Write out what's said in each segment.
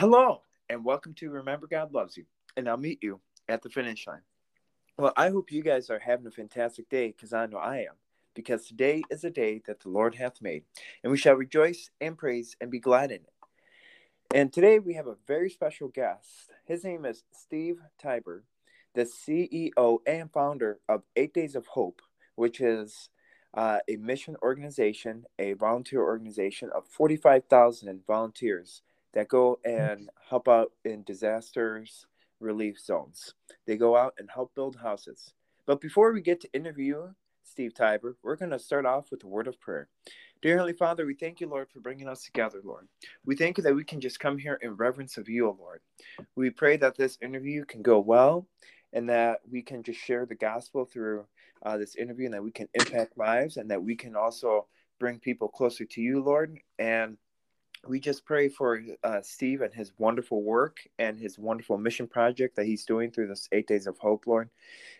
Hello, and welcome to Remember God Loves You, and I'll meet you at the finish line. Well, I hope you guys are having a fantastic day because I know I am. Because today is a day that the Lord hath made, and we shall rejoice and praise and be glad in it. And today we have a very special guest. His name is Steve Tybor, the CEO and founder of Eight Days of Hope, which is uh, a mission organization, a volunteer organization of 45,000 volunteers that go and help out in disasters relief zones. They go out and help build houses. But before we get to interview Steve Tybor, we're going to start off with a word of prayer. Dear Heavenly Father, we thank you, Lord, for bringing us together, Lord. We thank you that we can just come here in reverence of you, O Lord. We pray that this interview can go well and that we can just share the gospel through uh, this interview and that we can impact lives and that we can also bring people closer to you, Lord. And we just pray for uh, Steve and his wonderful work and his wonderful mission project that he's doing through this eight days of hope, Lord.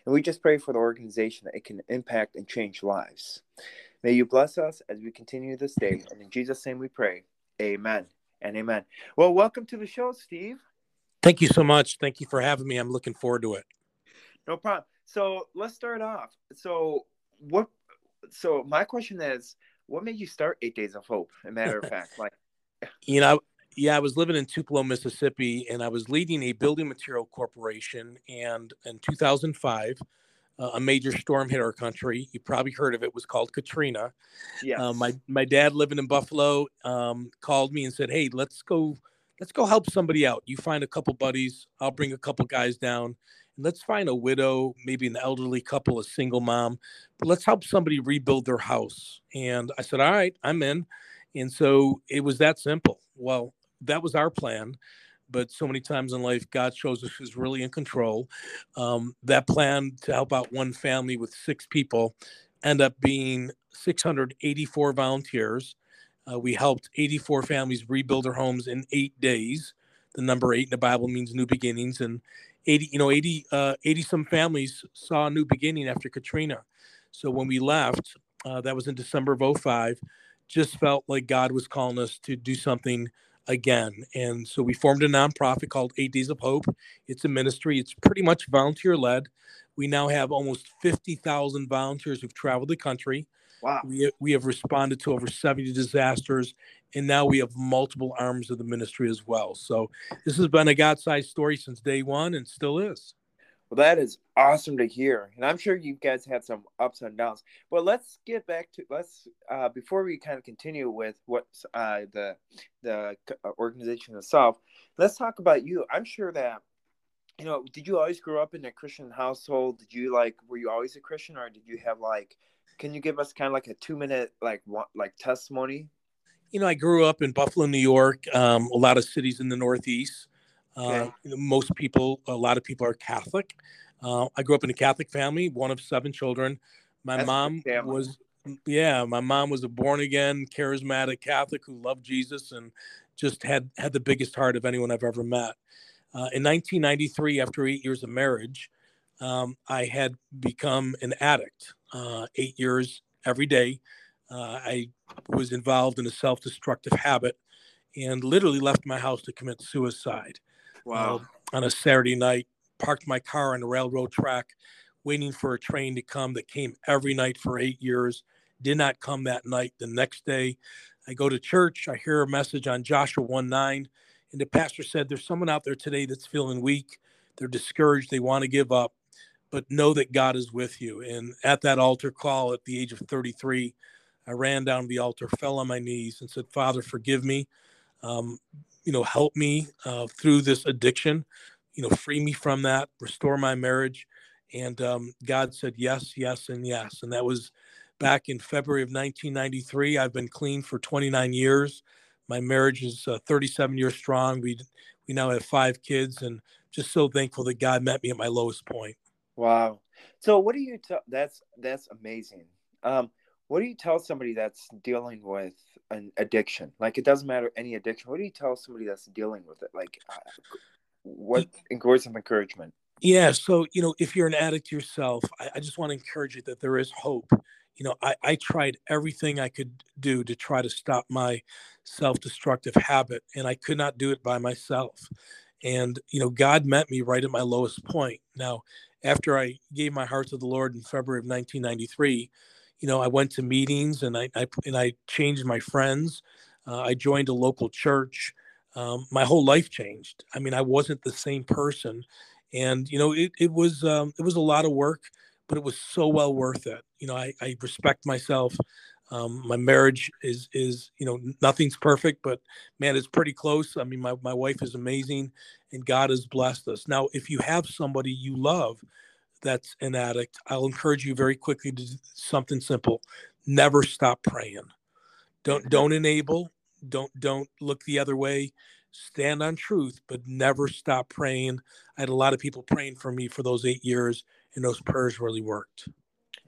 And we just pray for the organization that it can impact and change lives. May you bless us as we continue this day. And in Jesus' name we pray. Amen and amen. Well, welcome to the show, Steve. Thank you so much. Thank you for having me. I'm looking forward to it. No problem. So let's start off. So what? So my question is, what made you start Eight Days of Hope? A matter of fact, like you know, yeah, I was living in Tupelo, Mississippi, and I was leading a building material corporation. And in 2005, uh, a major storm hit our country. You probably heard of it. it was called Katrina. Yeah. Uh, my my dad living in Buffalo um, called me and said, "Hey, let's go, let's go help somebody out. You find a couple buddies. I'll bring a couple guys down." And let's find a widow, maybe an elderly couple, a single mom, but let's help somebody rebuild their house. And I said, All right, I'm in. And so it was that simple. Well, that was our plan. But so many times in life, God shows us who's really in control. Um, that plan to help out one family with six people end up being 684 volunteers. Uh, we helped 84 families rebuild their homes in eight days. The number eight in the Bible means new beginnings, and 80, you know, 80, uh, 80 some families saw a new beginning after Katrina. So when we left, uh, that was in December of 05 just felt like God was calling us to do something again. And so we formed a nonprofit called Eight Days of Hope. It's a ministry, it's pretty much volunteer led. We now have almost 50,000 volunteers who've traveled the country. Wow. We, we have responded to over 70 disasters, and now we have multiple arms of the ministry as well. So this has been a God sized story since day one and still is. Well, that is awesome to hear, and I'm sure you guys had some ups and downs. But let's get back to let's uh, before we kind of continue with what uh, the the uh, organization itself. Let's talk about you. I'm sure that you know. Did you always grow up in a Christian household? Did you like were you always a Christian, or did you have like? Can you give us kind of like a two minute like like testimony? You know, I grew up in Buffalo, New York. Um, a lot of cities in the Northeast. Okay. Uh, you know, most people, a lot of people are Catholic. Uh, I grew up in a Catholic family, one of seven children. My That's mom was, yeah, my mom was a born again, charismatic Catholic who loved Jesus and just had had the biggest heart of anyone I've ever met. Uh, in 1993, after eight years of marriage, um, I had become an addict. Uh, eight years every day, uh, I was involved in a self-destructive habit and literally left my house to commit suicide. Wow. Uh, on a Saturday night, parked my car on the railroad track, waiting for a train to come that came every night for eight years. Did not come that night. The next day, I go to church. I hear a message on Joshua 1 9, and the pastor said, There's someone out there today that's feeling weak. They're discouraged. They want to give up, but know that God is with you. And at that altar call at the age of 33, I ran down the altar, fell on my knees, and said, Father, forgive me. Um, you know, help me uh, through this addiction, you know, free me from that, restore my marriage. And um, God said yes, yes, and yes. And that was back in February of 1993. I've been clean for 29 years. My marriage is uh, 37 years strong. We we now have five kids, and just so thankful that God met me at my lowest point. Wow. So what do you tell? That's that's amazing. Um, what do you tell somebody that's dealing with an addiction? Like it doesn't matter any addiction. What do you tell somebody that's dealing with it? Like uh, what words of encouragement? Yeah so you know if you're an addict yourself I, I just want to encourage you that there is hope. You know, I, I tried everything I could do to try to stop my self destructive habit, and I could not do it by myself. And, you know, God met me right at my lowest point. Now, after I gave my heart to the Lord in February of 1993, you know, I went to meetings and I, I and I changed my friends. Uh, I joined a local church. Um, my whole life changed. I mean, I wasn't the same person, and you know, it it was um, it was a lot of work, but it was so well worth it. You know, I, I respect myself. Um, my marriage is is you know nothing's perfect, but man, it's pretty close. I mean, my my wife is amazing, and God has blessed us. Now, if you have somebody you love that's an addict, I'll encourage you very quickly to do something simple: never stop praying. Don't don't enable. Don't don't look the other way. Stand on truth, but never stop praying. I had a lot of people praying for me for those eight years, and those prayers really worked.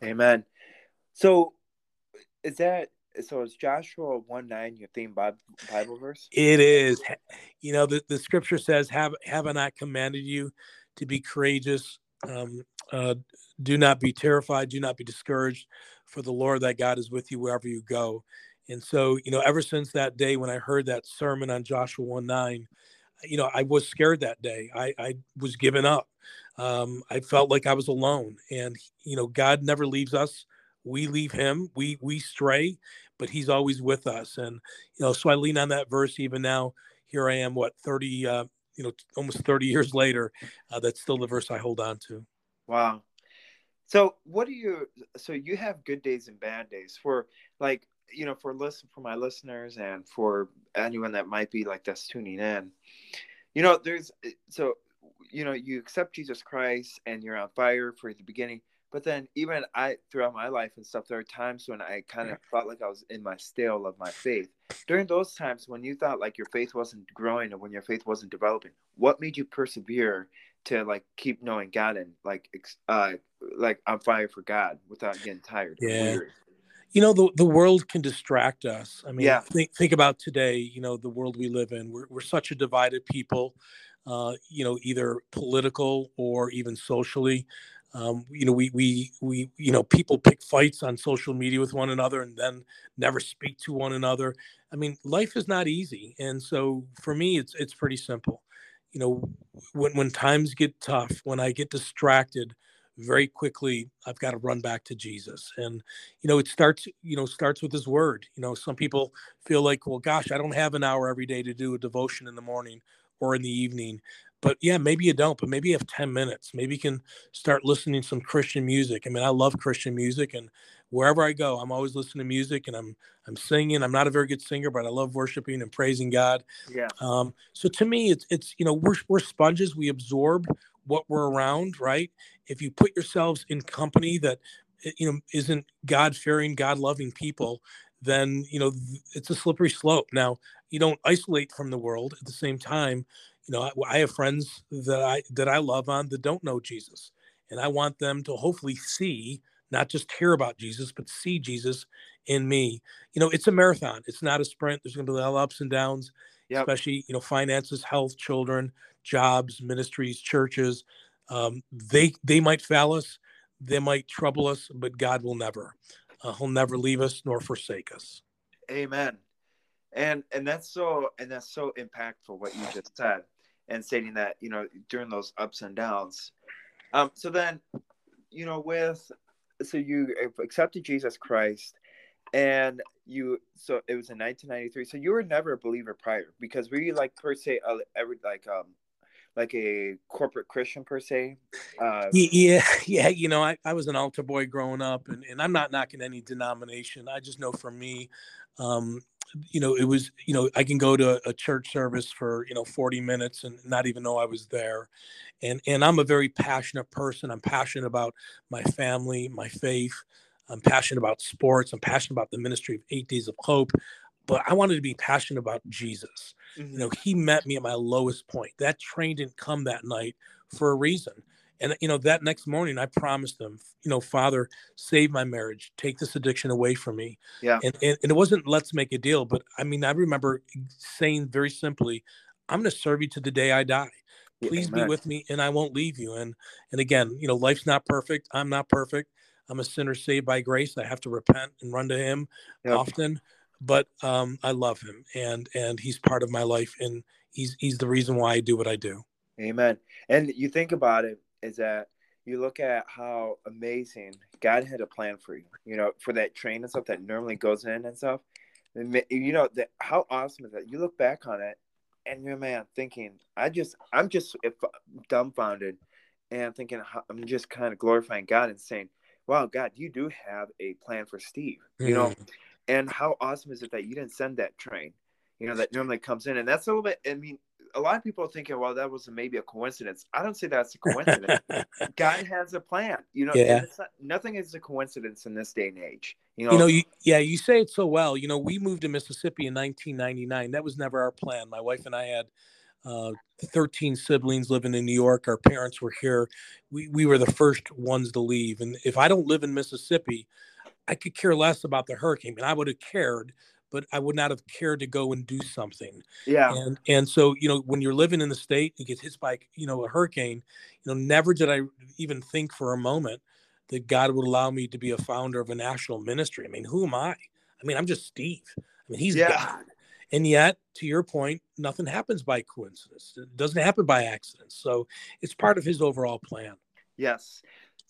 Amen. So is that so is Joshua 1 9 your theme Bible verse? It is. You know, the, the scripture says, Have have I not commanded you to be courageous? Um, uh, do not be terrified, do not be discouraged, for the Lord that God is with you wherever you go. And so, you know, ever since that day when I heard that sermon on Joshua 1 9, you know, I was scared that day. I, I was giving up. Um, I felt like I was alone. And, you know, God never leaves us we leave him we we stray but he's always with us and you know so i lean on that verse even now here i am what 30 uh you know almost 30 years later uh, that's still the verse i hold on to. Wow. So what do you so you have good days and bad days for like you know for listen for my listeners and for anyone that might be like that's tuning in. You know there's so you know you accept jesus christ and you're on fire for the beginning but then even I throughout my life and stuff, there are times when I kind of felt like I was in my stale of my faith. During those times when you thought like your faith wasn't growing or when your faith wasn't developing, what made you persevere to like keep knowing God and like uh like I'm fire for God without getting tired? Yeah. You know the the world can distract us. I mean, yeah. think think about today. You know the world we live in. We're we're such a divided people. Uh, you know, either political or even socially. Um, you know, we we we you know people pick fights on social media with one another and then never speak to one another. I mean, life is not easy, and so for me, it's it's pretty simple. You know, when when times get tough, when I get distracted, very quickly i've got to run back to jesus and you know it starts you know starts with his word you know some people feel like well gosh i don't have an hour every day to do a devotion in the morning or in the evening but yeah, maybe you don't, but maybe you have 10 minutes. Maybe you can start listening to some Christian music. I mean, I love Christian music and wherever I go, I'm always listening to music and I'm I'm singing. I'm not a very good singer, but I love worshiping and praising God. Yeah. Um, so to me, it's it's you know, we're we're sponges, we absorb what we're around, right? If you put yourselves in company that eh, you know isn't God fearing, God loving people, then you know it's a slippery slope. Now, you don't isolate from the world at the same time you know, I, I have friends that I that I love on that don't know Jesus, and I want them to hopefully see, not just hear about Jesus, but see Jesus in me. You know, it's a marathon. It's not a sprint. There's going to be a lot of ups and downs, yep. especially you know, finances, health, children, jobs, ministries, churches. Um, they they might fail us, they might trouble us, but God will never. Uh, he'll never leave us nor forsake us. Amen. And and that's so and that's so impactful what you just said and stating that you know during those ups and downs. Um so then you know with so you accepted jesus christ and you so it was in 1993 so you were never a believer prior because were you like per se uh, every like um like a corporate christian per se? Uh, yeah yeah you know I, I was an altar boy growing up and, and i'm not knocking any denomination. I just know for me um you know, it was, you know, I can go to a church service for, you know, 40 minutes and not even know I was there. And and I'm a very passionate person. I'm passionate about my family, my faith. I'm passionate about sports. I'm passionate about the ministry of eight days of hope. But I wanted to be passionate about Jesus. Mm-hmm. You know, he met me at my lowest point. That train didn't come that night for a reason. And you know, that next morning I promised him, you know, Father, save my marriage, take this addiction away from me. Yeah. And and, and it wasn't let's make a deal, but I mean, I remember saying very simply, I'm gonna serve you to the day I die. Please Amen. be with me and I won't leave you. And and again, you know, life's not perfect. I'm not perfect. I'm a sinner saved by grace. I have to repent and run to Him yep. often, but um, I love Him, and and He's part of my life, and He's He's the reason why I do what I do. Amen. And you think about it, is that you look at how amazing God had a plan for you. You know, for that train and stuff that normally goes in and stuff. And, you know that how awesome is that? You look back on it, and you're man thinking, I just I'm just dumbfounded, and thinking I'm just kind of glorifying God and saying wow, God, you do have a plan for Steve, you mm. know, and how awesome is it that you didn't send that train, you know, that normally comes in, and that's a little bit. I mean, a lot of people are thinking, well, that was maybe a coincidence. I don't say that's a coincidence. God has a plan, you know. Yeah. Not, nothing is a coincidence in this day and age. You know, you know, you, yeah, you say it so well. You know, we moved to Mississippi in 1999. That was never our plan. My wife and I had uh, 13 siblings living in New York. Our parents were here. We, we were the first ones to leave. And if I don't live in Mississippi, I could care less about the hurricane. I mean, I would have cared, but I would not have cared to go and do something. Yeah. And and so you know when you're living in the state, you get hit by you know a hurricane. You know, never did I even think for a moment that God would allow me to be a founder of a national ministry. I mean, who am I? I mean, I'm just Steve. I mean, he's yeah. God. And yet, to your point, nothing happens by coincidence. It doesn't happen by accident. So it's part of his overall plan. Yes.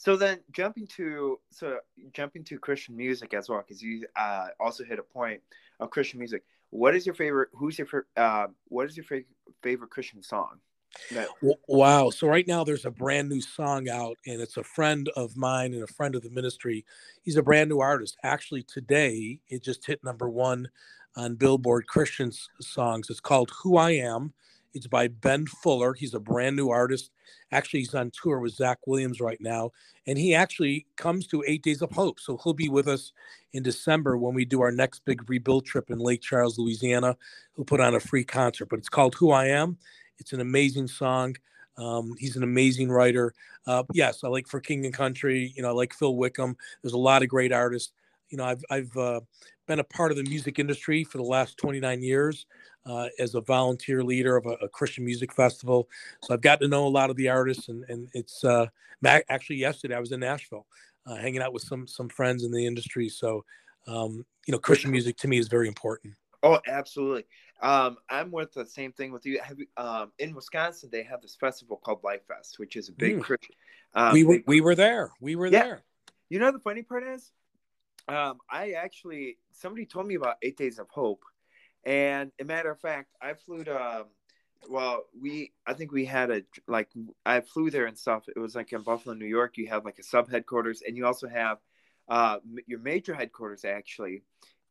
So then jumping to so jumping to Christian music as well, because you uh, also hit a point of Christian music. What is your favorite? Who's your uh, what is your favorite favorite Christian song? Wow. So right now there's a brand new song out, and it's a friend of mine and a friend of the ministry. He's a brand new artist. Actually, today it just hit number one on Billboard Christian songs. It's called Who I Am. It's by Ben Fuller. He's a brand new artist. Actually, he's on tour with Zach Williams right now. And he actually comes to Eight Days of Hope. So he'll be with us in December when we do our next big rebuild trip in Lake Charles, Louisiana. He'll put on a free concert, but it's called Who I Am. It's an amazing song. Um, he's an amazing writer. Uh, yes, I like For King and Country. You know, I like Phil Wickham. There's a lot of great artists. You know, I've, I've uh, been a part of the music industry for the last 29 years uh, as a volunteer leader of a, a, Christian music festival. So I've got to know a lot of the artists, and, and it's uh, actually yesterday I was in Nashville uh, hanging out with some some friends in the industry. So um, you know, Christian music to me is very important. Oh, absolutely. Um, I'm with the same thing with you. Have, um, in Wisconsin, they have this festival called Life Fest, which is a big mm. Christian. Um, we were, we were there. We were yeah. there. You know the funny part is, um, I actually somebody told me about Eight Days of Hope, and a matter of fact, I flew to. Um, well, we I think we had a like I flew there and stuff. It was like in Buffalo, New York. You have like a sub headquarters, and you also have uh, your major headquarters. Actually,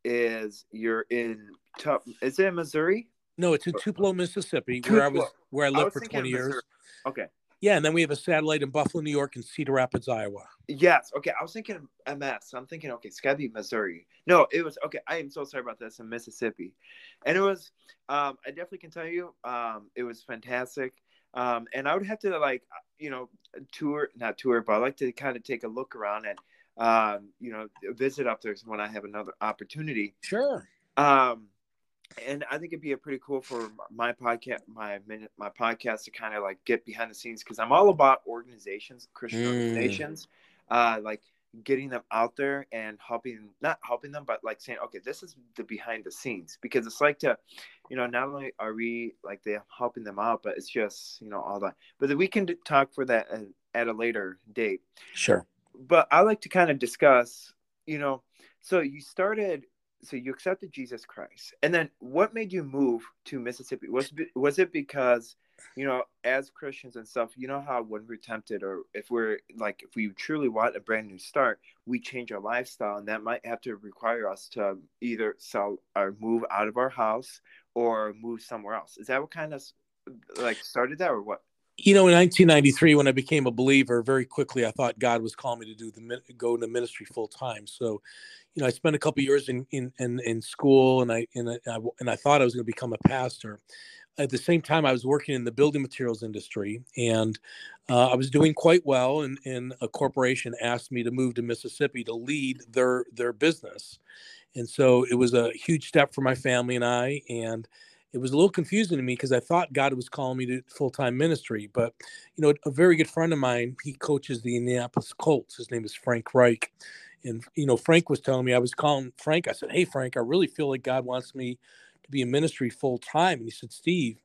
is you're in. Tup is it in Missouri? No, it's in Tupelo, Mississippi, Tupelo. where I was where I lived I for twenty years. Okay. Yeah, and then we have a satellite in Buffalo, New York, and Cedar Rapids, Iowa. Yes. Okay. I was thinking MS. I'm thinking, okay, it's gotta be Missouri. No, it was okay. I am so sorry about this in Mississippi, and it was. Um, I definitely can tell you, um, it was fantastic. Um, and I would have to like, you know, tour, not tour, but I like to kind of take a look around and, um, you know, visit up there when I have another opportunity. Sure. Um, and I think it'd be a pretty cool for my podcast, my minute, my podcast to kind of like get behind the scenes because I'm all about organizations, Christian mm. organizations, uh, like getting them out there and helping, not helping them, but like saying, okay, this is the behind the scenes because it's like to, you know, not only are we like they helping them out, but it's just you know all that. But we can talk for that at, at a later date. Sure. But I like to kind of discuss, you know, so you started so you accepted Jesus Christ, and then what made you move to Mississippi? Was was it because you know, as Christians and stuff, you know how when we're tempted, or if we're like, if we truly want a brand new start, we change our lifestyle, and that might have to require us to either sell or move out of our house or move somewhere else. Is that what kind of like started that, or what? you know, in 1993, when I became a believer, very quickly I thought God was calling me to do the go into ministry full time. So, you know, I spent a couple years in, in in in school, and I and I, and I thought I was going to become a pastor. At the same time, I was working in the building materials industry, and uh, I was doing quite well. And, and a corporation asked me to move to Mississippi to lead their their business, and so it was a huge step for my family and I. And it was a little confusing to me because I thought God was calling me to full time ministry. But you know, a very good friend of mine, he coaches the Indianapolis Colts. His name is Frank Reich, and you know, Frank was telling me I was calling Frank. I said, "Hey, Frank, I really feel like God wants me to be in ministry full time." And he said, "Steve,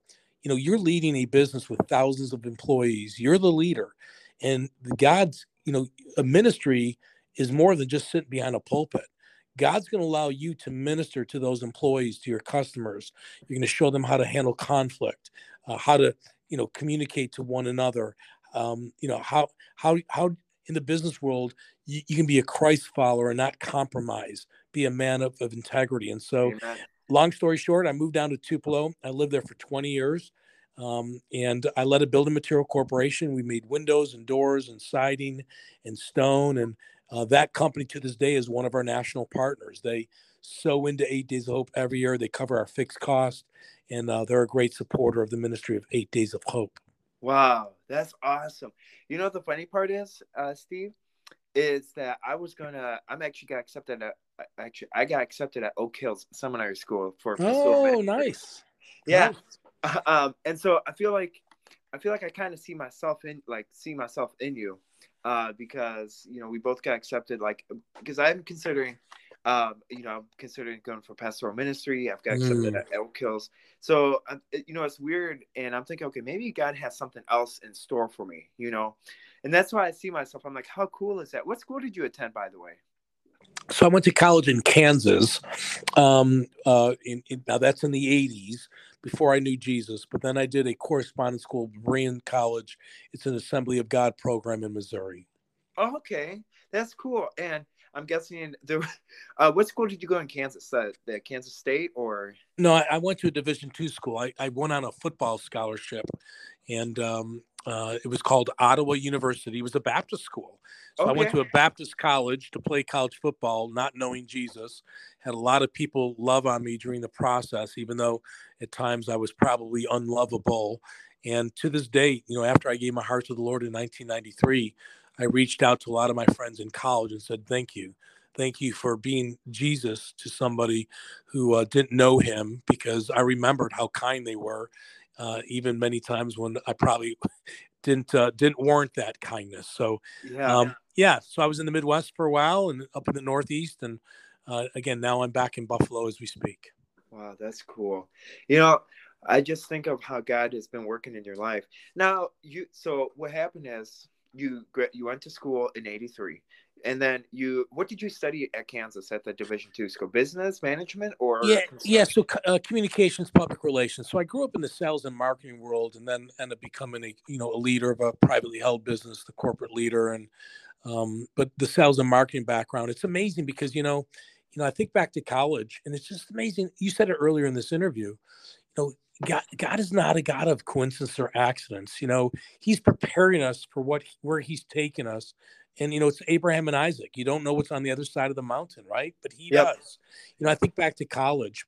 you know, you're leading a business with thousands of employees. You're the leader, and God's, you know, a ministry." is more than just sitting behind a pulpit. God's going to allow you to minister to those employees, to your customers. You're going to show them how to handle conflict, uh, how to, you know, communicate to one another. Um, you know how how how in the business world you, you, can be a Christ follower and not compromise, be a man of, of integrity. And so, Amen. long story short, I moved down to Tupelo. I lived there for 20 years. Um, and I led a building material corporation. We made windows and doors and siding and stone and uh, that company to this day is one of our national partners. They sow into Eight Days of Hope every year. They cover our fixed cost, and uh, they're a great supporter of the ministry of Eight Days of Hope. Wow, that's awesome. You know what the funny part is, uh, Steve, is that I was gonna. I'm actually got accepted at. Actually, I got accepted at Oak Hills Seminary School for. Oh, nice. Yeah, nice. um, and so I feel like I feel like I kind of see myself in like see myself in you uh, because you know we both got accepted. Like because I'm considering, um, you know, I'm considering going for pastoral ministry. I've got accepted mm. at Oak Hills. So uh, you know, it's weird, and I'm thinking, okay, maybe God has something else in store for me. You know, and that's why I see myself. I'm like, how cool is that? What school did you attend, by the way? So I went to college in Kansas. Um, uh, in, in, now that's in the 80s before I knew Jesus. But then I did a correspondence school, Berean College. It's an Assembly of God program in Missouri. Oh, okay, that's cool. And I'm guessing the uh, what school did you go in Kansas? Uh, the Kansas State or? No, I, I went to a Division two school. I, I went on a football scholarship, and um, uh, it was called Ottawa University. It was a Baptist school. So okay. I went to a Baptist college to play college football, not knowing Jesus. Had a lot of people love on me during the process, even though at times I was probably unlovable. And to this day, you know, after I gave my heart to the Lord in 1993, I reached out to a lot of my friends in college and said, Thank you. Thank you for being Jesus to somebody who uh, didn't know him because I remembered how kind they were, uh, even many times when I probably didn't uh, didn't warrant that kindness. So, yeah. Um, yeah, so I was in the Midwest for a while and up in the Northeast, and uh, again now I'm back in Buffalo as we speak. Wow, that's cool. You know, I just think of how God has been working in your life. Now, you so what happened is you you went to school in 83 and then you what did you study at kansas at the division two school? Business management or yeah yeah so uh, communications public relations. So i grew up in the sales and marketing world and then ended up becoming a you know a leader of a privately held business the corporate leader. And um, but the sales and marketing background it's amazing because you know you know i think back to college and it's just amazing. You said it earlier in this interview you know God, God is not a God of coincidence or accidents. You know, He's preparing us for what where He's taking us. And you know, it's Abraham and Isaac. You don't know what's on the other side of the mountain, right? But He yep. does. You know, I think back to college.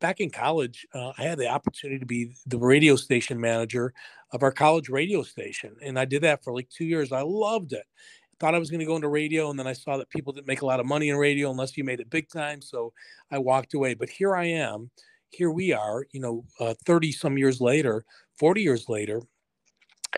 Back in college, uh, I had the opportunity to be the radio station manager of our college radio station, and I did that for like two years. I loved it. Thought I was going to go into radio, and then I saw that people didn't make a lot of money in radio unless you made it big time. So I walked away. But here I am here we are, you know, 30 uh, some years later, 40 years later,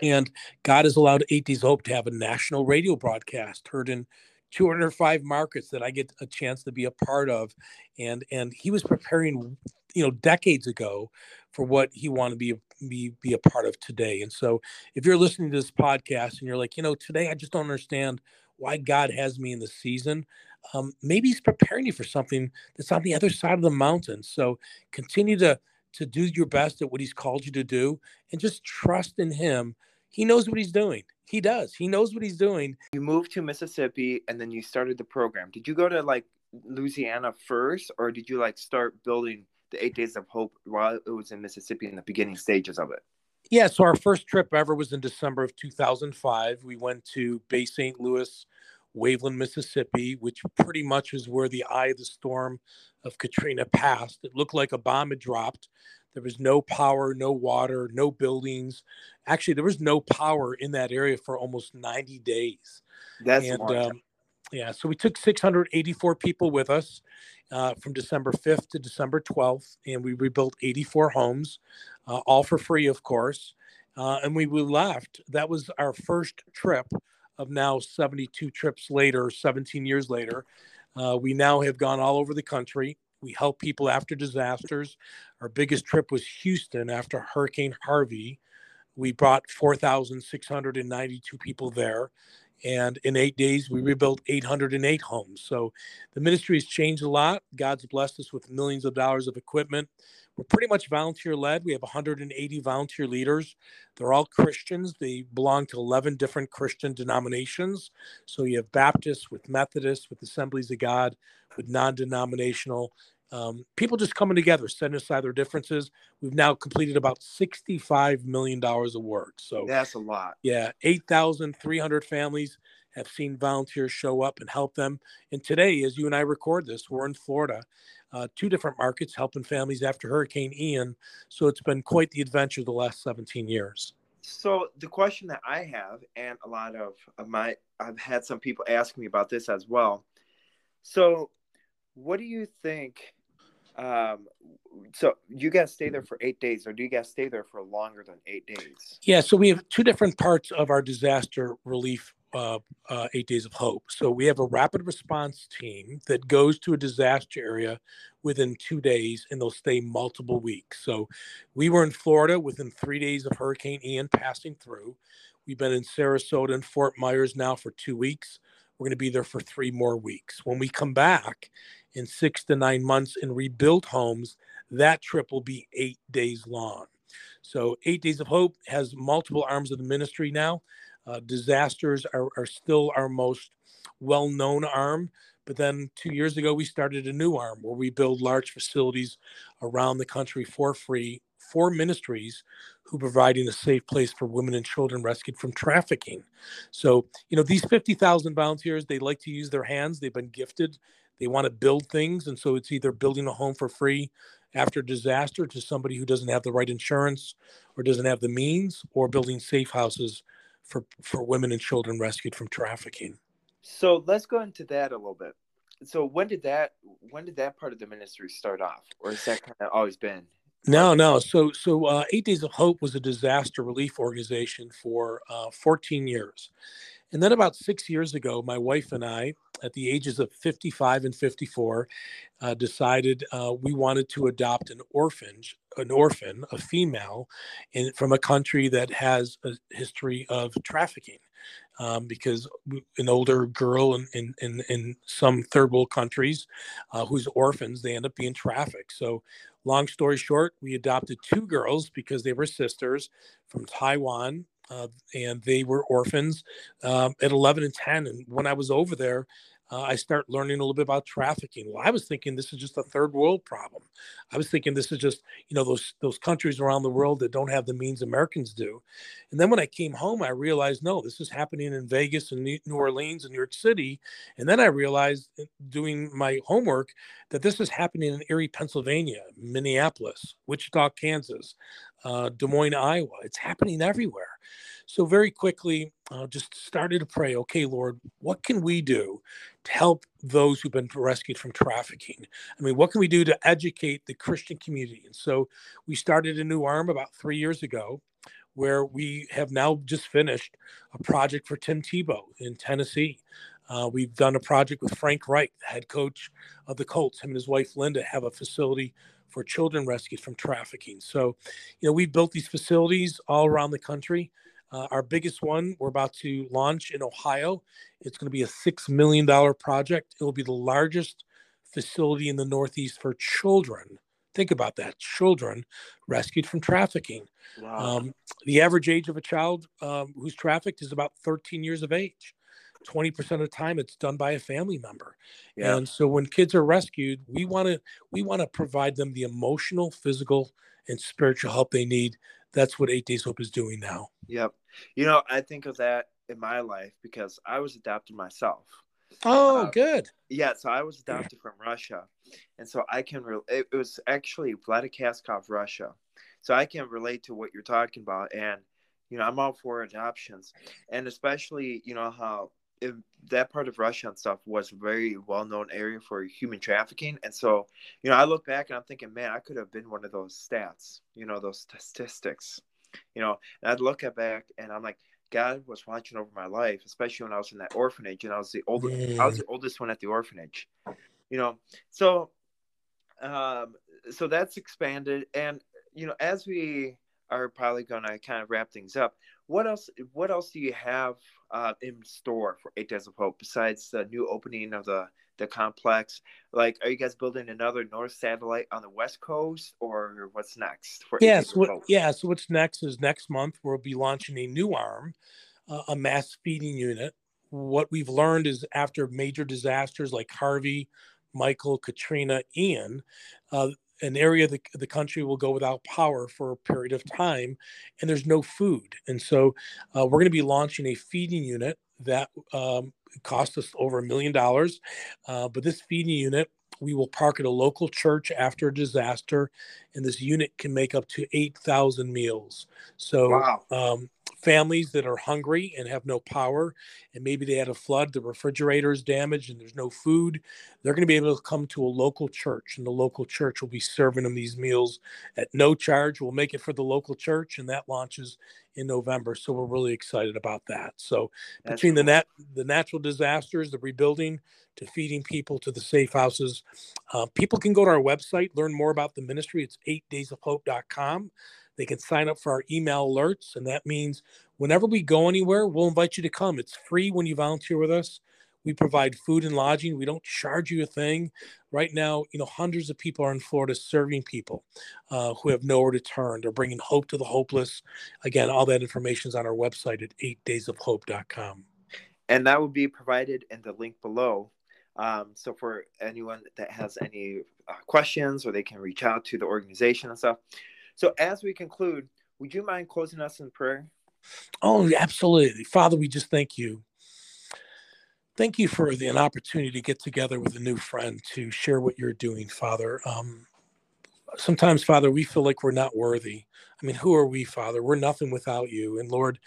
and God has allowed Eight Days Hope to have a national radio broadcast heard in 205 markets that I get a chance to be a part of. And and he was preparing, you know, decades ago for what he wanted to be be be a part of today. And so if you're listening to this podcast and you're like, you know, today I just don't understand why God has me in the season um, maybe he's preparing you for something that's on the other side of the mountain. So continue to to do your best at what he's called you to do, and just trust in him. He knows what he's doing. He does. He knows what he's doing. You moved to Mississippi, and then you started the program. Did you go to like Louisiana first, or did you like start building the Eight Days of Hope while it was in Mississippi in the beginning stages of it? Yeah, so our first trip ever was in December of 2005. We went to Bay St. Louis, Waveland, Mississippi, which pretty much is where the eye of the storm of Katrina passed. It looked like a bomb had dropped. There was no power, no water, no buildings. Actually, there was no power in that area for almost 90 days. That's and, um, yeah, so we took 684 people with us, uh, from December 5th to December 12th, and we rebuilt 84 homes, uh, all for free, of course. Uh, and we, we left. That was our first trip of now 72 trips later, 17 years later. Uh, we now have gone all over the country. We help people after disasters. Our biggest trip was Houston after Hurricane Harvey. We brought 4,692 people there. And in eight days, we rebuilt 808 homes. So the ministry has changed a lot. God's blessed us with millions of dollars of equipment. We're pretty much volunteer led. We have 180 volunteer leaders. They're all Christians. They belong to 11 different Christian denominations. So you have Baptists with Methodists, with Assemblies of God, with non denominational. Um, people just coming together, setting aside their differences. We've now completed about $65 million of work. So that's a lot. Yeah, 8,300 families have seen volunteers show up and help them. And today, as you and I record this, we're in Florida, uh, two different markets helping families after Hurricane Ian. So it's been quite the adventure the last 17 years. So the question that I have, and a lot of, of my, I've had some people ask me about this as well. So, what do you think um, so you guys stay there for eight days, or do you guys stay there for longer than eight days? Yeah, so we have two different parts of our disaster relief uh, uh, Eight Days of Hope. So we have a rapid response team that goes to a disaster area within two days and they'll stay multiple weeks. So we were in Florida within three days of Hurricane Ian passing through. We've been in Sarasota and Fort Myers now for two weeks. We're going to be there for three more weeks. When we come back, in six to nine months and rebuilt homes, that trip will be eight days long. So, Eight Days of Hope has multiple arms of the ministry now. Uh, disasters are, are still our most well known arm. But then two years ago, we started a new arm where we build large facilities around the country for free for ministries who providing a safe place for women and children rescued from trafficking. So, you know, these 50,000 volunteers, they like to use their hands. They've been gifted they want to build things and so it's either building a home for free after disaster to somebody who doesn't have the right insurance or doesn't have the means or building safe houses for for women and children rescued from trafficking. So let's go into that a little bit. So when did that when did that part of the ministry start off or has that kind of always been? No, no. So, so uh, Eight Days of Hope was a disaster relief organization for uh, 14 years, and then about six years ago, my wife and I, at the ages of 55 and 54, uh, decided uh, we wanted to adopt an orphan, an orphan, a female, in, from a country that has a history of trafficking. Um, because an older girl in, in, in, in some third world countries uh, who's orphans, they end up being trafficked. So, long story short, we adopted two girls because they were sisters from Taiwan uh, and they were orphans um, at 11 and 10. And when I was over there, uh, I start learning a little bit about trafficking. Well, I was thinking this is just a third world problem. I was thinking this is just you know those those countries around the world that don't have the means Americans do. And then when I came home, I realized no, this is happening in Vegas and New Orleans and New York City. And then I realized doing my homework that this is happening in Erie, Pennsylvania, Minneapolis, Wichita, Kansas, uh, Des Moines, Iowa. It's happening everywhere. So very quickly, uh, just started to pray. Okay, Lord, what can we do to help those who've been rescued from trafficking? I mean, what can we do to educate the Christian community? And so we started a new arm about three years ago, where we have now just finished a project for Tim Tebow in Tennessee. Uh, we've done a project with Frank Reich, the head coach of the Colts. Him and his wife Linda have a facility for children rescued from trafficking. So, you know, we've built these facilities all around the country. Uh, our biggest one we're about to launch in Ohio. It's going to be a $6 million project. It will be the largest facility in the Northeast for children. Think about that children rescued from trafficking. Wow. Um, the average age of a child um, who's trafficked is about 13 years of age. 20% of the time it's done by a family member. Yeah. and so when kids are rescued we want to we want to provide them the emotional physical and spiritual help they need. That's what eight days hope is doing now. Yep. You know i think of that in my life because i was adopted myself. Oh uh, good. yeah so i was adopted from russia. And so i can re- it, it was actually vladikavkaz russia. So i can relate to what you're talking about and you know i'm all for adoptions. And especially you know how that part of Russia and stuff was a very well known area for human trafficking. And so, you know, I look back and I'm thinking, man, I could have been one of those stats, you know, those statistics, you know, and I'd look at back and I'm like, God was watching over my life, especially when I was in that orphanage and I was the oldest, mm. I was the oldest one at the orphanage, you know, so, um, so that's expanded. And, you know, as we are probably going to kind of wrap things up, what else, what else do you have uh, in store for Eight Days of Hope besides the new opening of the the complex? Like, are you guys building another North satellite on the West Coast, or what's next? For yes, what, yeah. So what's next is next month we'll be launching a new arm, uh, a mass feeding unit. What we've learned is after major disasters like Harvey, Michael, Katrina, Ian, uh, an area of the, the country will go without power for a period of time and there's no food. And so uh, we're going to be launching a feeding unit that um, cost us over a million dollars. Uh, but this feeding unit, we will park at a local church after a disaster, and this unit can make up to 8,000 meals. So wow. um, families that are hungry and have no power, and maybe they had a flood, the refrigerator is damaged, and there's no food, they're going to be able to come to a local church, and the local church will be serving them these meals at no charge. We'll make it for the local church, and that launches in November. So we're really excited about that. So That's between cool. the net, the natural disasters, the rebuilding, to feeding people to the safe houses, uh, people can go to our website, learn more about the ministry. It's eightdaysofhope.com. They can sign up for our email alerts, and that means whenever we go anywhere, we'll invite you to come. It's free when you volunteer with us. We provide food and lodging. We don't charge you a thing. Right now, you know, hundreds of people are in Florida serving people uh, who have nowhere to turn. They're bringing hope to the hopeless. Again, all that information is on our website at eightdaysofhope.com. And that will be provided in the link below. Um, so for anyone that has any uh, questions or they can reach out to the organization and stuff, so as we conclude, would you mind closing us in prayer? Oh, absolutely. Father, we just thank you. Thank you for the, an opportunity to get together with a new friend to share what you're doing, Father. Um, sometimes, Father, we feel like we're not worthy. I mean, who are we, Father? We're nothing without you. And Lord,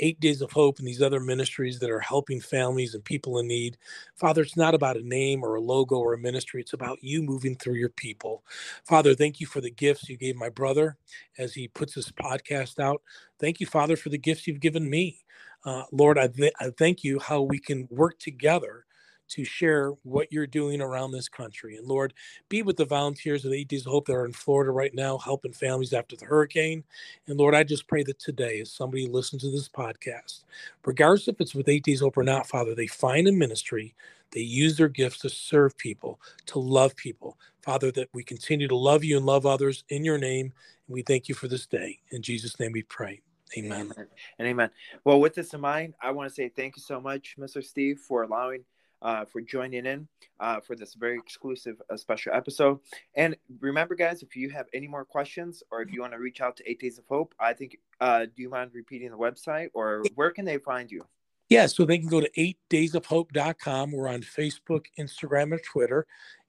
Eight Days of Hope and these other ministries that are helping families and people in need, Father, it's not about a name or a logo or a ministry. It's about you moving through your people. Father, thank you for the gifts you gave my brother as he puts this podcast out. Thank you, Father, for the gifts you've given me. Uh, Lord, I, th- I thank you how we can work together to share what you're doing around this country. And Lord, be with the volunteers of Eight Days of Hope that are in Florida right now, helping families after the hurricane. And Lord, I just pray that today, as somebody listens to this podcast, regardless if it's with Eight Days Hope or not, Father, they find a ministry, they use their gifts to serve people, to love people. Father, that we continue to love you and love others in your name. And we thank you for this day. In Jesus' name we pray. Amen. amen. And amen. Well, with this in mind, I want to say thank you so much, Mr. Steve, for allowing uh, for joining in uh, for this very exclusive uh, special episode. And remember, guys, if you have any more questions or if you want to reach out to Eight Days of Hope, I think, uh, do you mind repeating the website or where can they find you? Yeah, so they can go to 8daysofhope.com. We're on Facebook, Instagram, and Twitter.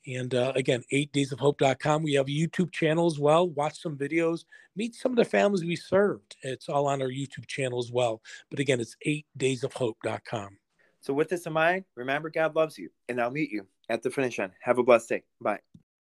And uh, again, 8daysofhope.com. We have a YouTube channel as well. Watch some videos, meet some of the families we served. It's all on our YouTube channel as well. But again, it's 8daysofhope.com. So, with this in mind, remember God loves you, and I'll meet you at the finish line. Have a blessed day. Bye.